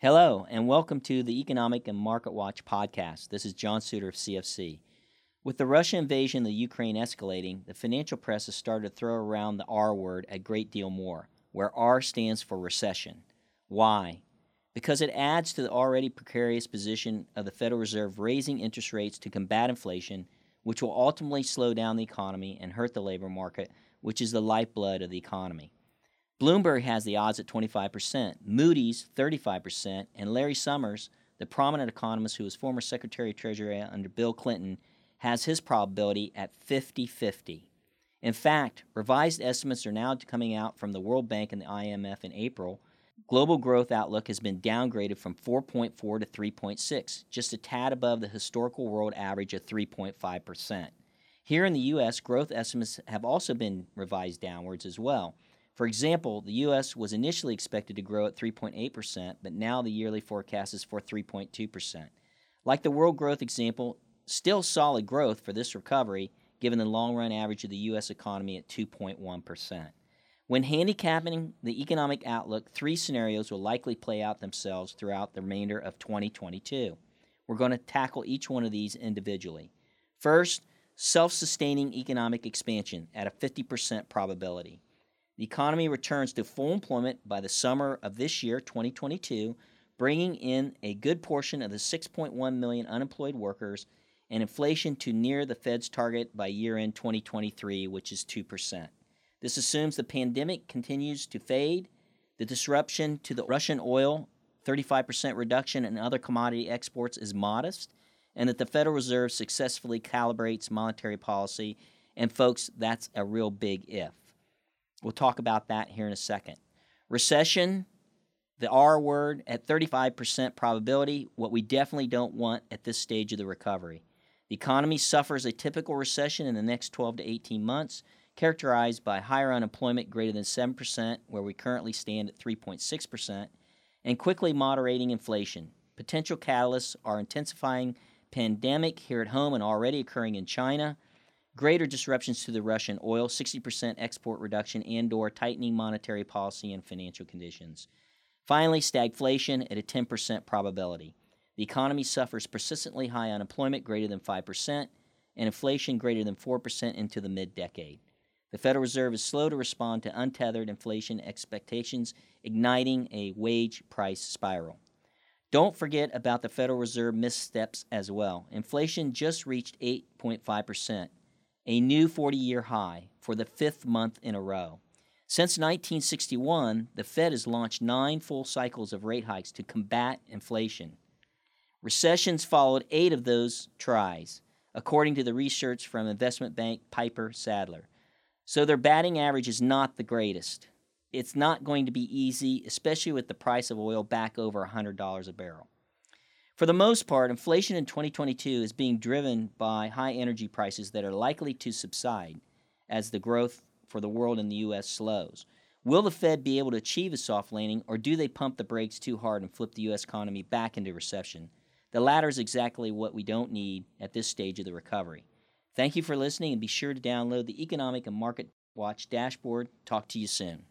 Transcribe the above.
Hello, and welcome to the Economic and Market Watch podcast. This is John Suter of CFC. With the Russian invasion of the Ukraine escalating, the financial press has started to throw around the R word a great deal more, where R stands for recession. Why? Because it adds to the already precarious position of the Federal Reserve raising interest rates to combat inflation, which will ultimately slow down the economy and hurt the labor market, which is the lifeblood of the economy. Bloomberg has the odds at 25%, Moody's 35%, and Larry Summers, the prominent economist who was former Secretary of Treasury under Bill Clinton, has his probability at 50 50. In fact, revised estimates are now coming out from the World Bank and the IMF in April. Global growth outlook has been downgraded from 4.4 to 3.6, just a tad above the historical world average of 3.5%. Here in the U.S., growth estimates have also been revised downwards as well. For example, the U.S. was initially expected to grow at 3.8%, but now the yearly forecast is for 3.2%. Like the world growth example, still solid growth for this recovery, given the long run average of the U.S. economy at 2.1%. When handicapping the economic outlook, three scenarios will likely play out themselves throughout the remainder of 2022. We're going to tackle each one of these individually. First, self sustaining economic expansion at a 50% probability. The economy returns to full employment by the summer of this year, 2022, bringing in a good portion of the 6.1 million unemployed workers and inflation to near the Fed's target by year end 2023, which is 2%. This assumes the pandemic continues to fade, the disruption to the Russian oil, 35% reduction in other commodity exports is modest, and that the Federal Reserve successfully calibrates monetary policy. And, folks, that's a real big if. We'll talk about that here in a second. Recession, the R word at 35% probability, what we definitely don't want at this stage of the recovery. The economy suffers a typical recession in the next 12 to 18 months, characterized by higher unemployment greater than 7%, where we currently stand at 3.6%, and quickly moderating inflation. Potential catalysts are intensifying pandemic here at home and already occurring in China, greater disruptions to the Russian oil, 60% export reduction, and or tightening monetary policy and financial conditions. Finally, stagflation at a 10% probability. The economy suffers persistently high unemployment greater than 5% and inflation greater than 4% into the mid-decade. The Federal Reserve is slow to respond to untethered inflation expectations, igniting a wage price spiral. Don't forget about the Federal Reserve missteps as well. Inflation just reached 8.5%, a new 40 year high for the fifth month in a row. Since 1961, the Fed has launched nine full cycles of rate hikes to combat inflation. Recessions followed eight of those tries, according to the research from investment bank Piper Sandler. So their batting average is not the greatest. It's not going to be easy, especially with the price of oil back over $100 a barrel. For the most part, inflation in 2022 is being driven by high energy prices that are likely to subside as the growth for the world and the U.S. slows. Will the Fed be able to achieve a soft landing, or do they pump the brakes too hard and flip the U.S. economy back into recession? The latter is exactly what we don't need at this stage of the recovery. Thank you for listening, and be sure to download the Economic and Market Watch dashboard. Talk to you soon.